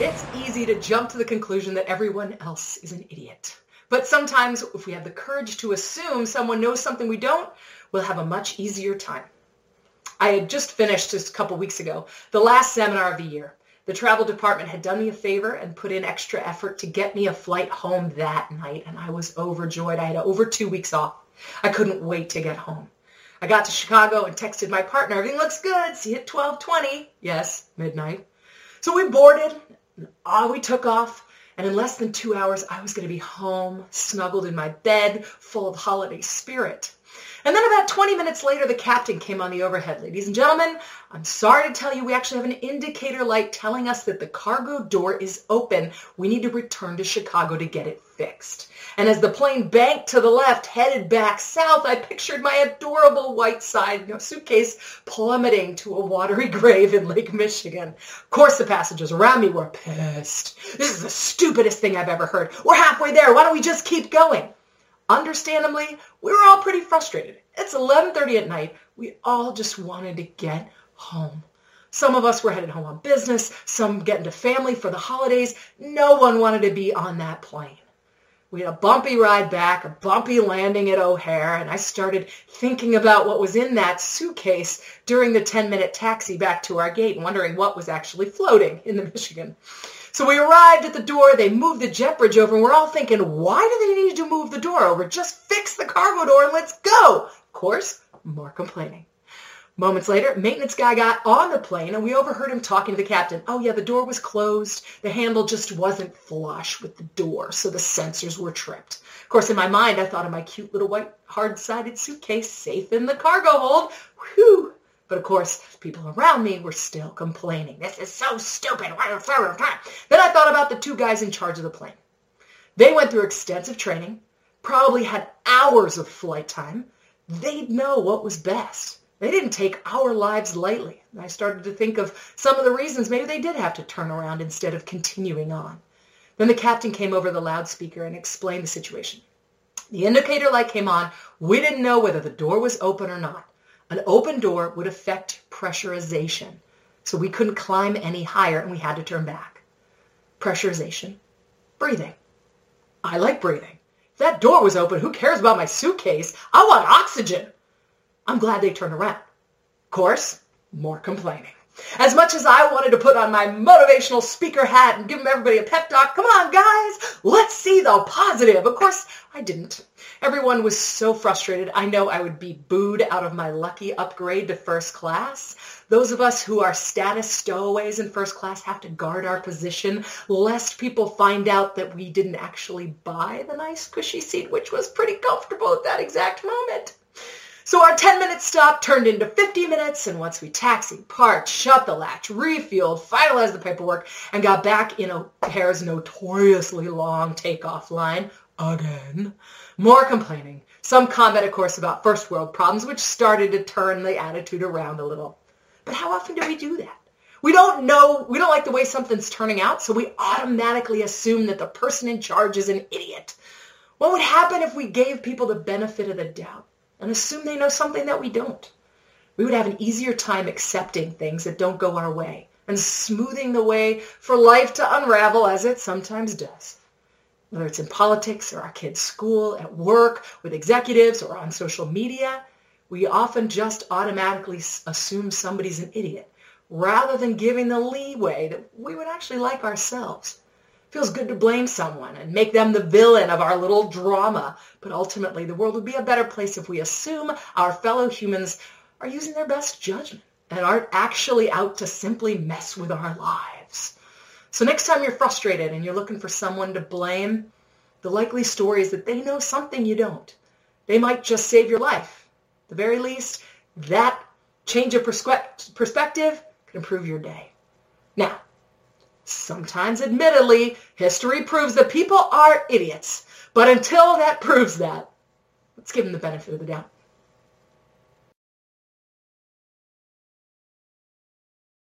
It's easy to jump to the conclusion that everyone else is an idiot. But sometimes if we have the courage to assume someone knows something we don't, we'll have a much easier time. I had just finished just a couple weeks ago the last seminar of the year. The travel department had done me a favor and put in extra effort to get me a flight home that night, and I was overjoyed. I had over two weeks off. I couldn't wait to get home. I got to Chicago and texted my partner, everything looks good, see you at 1220. Yes, midnight. So we boarded Ah, we took off, and in less than two hours, I was going to be home, snuggled in my bed, full of holiday spirit. And then about 20 minutes later, the captain came on the overhead. Ladies and gentlemen, I'm sorry to tell you we actually have an indicator light telling us that the cargo door is open. We need to return to Chicago to get it fixed. And as the plane banked to the left, headed back south, I pictured my adorable white side suitcase plummeting to a watery grave in Lake Michigan. Of course, the passengers around me were pissed. This is the stupidest thing I've ever heard. We're halfway there. Why don't we just keep going? Understandably, we were all pretty frustrated. It's 11:30 at night. We all just wanted to get home. Some of us were headed home on business, some getting to family for the holidays. No one wanted to be on that plane. We had a bumpy ride back, a bumpy landing at O'Hare, and I started thinking about what was in that suitcase during the 10-minute taxi back to our gate, wondering what was actually floating in the Michigan. So we arrived at the door. They moved the jet bridge over, and we're all thinking, why do they need to move the door over? Just fix the cargo door and let's go. Of course, more complaining. Moments later, maintenance guy got on the plane and we overheard him talking to the captain. Oh yeah, the door was closed. The handle just wasn't flush with the door, so the sensors were tripped. Of course, in my mind, I thought of my cute little white hard-sided suitcase safe in the cargo hold. Whew. But of course, people around me were still complaining. This is so stupid. Then I thought about the two guys in charge of the plane. They went through extensive training, probably had hours of flight time. They'd know what was best. They didn't take our lives lightly. I started to think of some of the reasons maybe they did have to turn around instead of continuing on. Then the captain came over the loudspeaker and explained the situation. The indicator light came on. We didn't know whether the door was open or not. An open door would affect pressurization, so we couldn't climb any higher and we had to turn back. Pressurization, breathing. I like breathing. If that door was open, who cares about my suitcase? I want oxygen. I'm glad they turned around. Of course, more complaining. As much as I wanted to put on my motivational speaker hat and give everybody a pep talk, come on guys, let's see the positive. Of course, I didn't. Everyone was so frustrated. I know I would be booed out of my lucky upgrade to first class. Those of us who are status stowaways in first class have to guard our position lest people find out that we didn't actually buy the nice cushy seat, which was pretty comfortable at that exact moment. So our 10 minute stop turned into 50 minutes, and once we taxied, parked, shut the latch, refueled, finalized the paperwork, and got back in a O'Hare's notoriously long takeoff line again, more complaining. Some comment, of course, about first world problems, which started to turn the attitude around a little. But how often do we do that? We don't know, we don't like the way something's turning out, so we automatically assume that the person in charge is an idiot. What would happen if we gave people the benefit of the doubt? and assume they know something that we don't. We would have an easier time accepting things that don't go our way and smoothing the way for life to unravel as it sometimes does. Whether it's in politics or our kids' school, at work, with executives, or on social media, we often just automatically assume somebody's an idiot rather than giving the leeway that we would actually like ourselves It feels good to blame someone and make them the villain of our little drama. But ultimately, the world would be a better place if we assume our fellow humans are using their best judgment and aren't actually out to simply mess with our lives. So next time you're frustrated and you're looking for someone to blame, the likely story is that they know something you don't. They might just save your life. At the very least, that change of perspective can improve your day. Now, Sometimes, admittedly, history proves that people are idiots. But until that proves that, let's give them the benefit of the doubt.